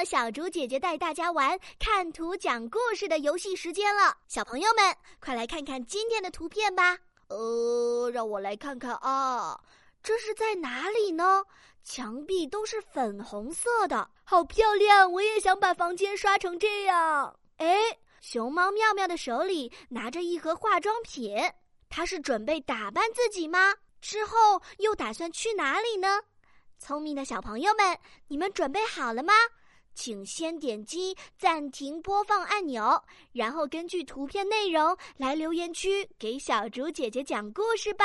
了小竹姐姐带大家玩看图讲故事的游戏时间了。小朋友们，快来看看今天的图片吧。呃，让我来看看啊，这是在哪里呢？墙壁都是粉红色的，好漂亮！我也想把房间刷成这样。哎，熊猫妙妙的手里拿着一盒化妆品，它是准备打扮自己吗？之后又打算去哪里呢？聪明的小朋友们，你们准备好了吗？请先点击暂停播放按钮，然后根据图片内容来留言区给小竹姐姐讲故事吧。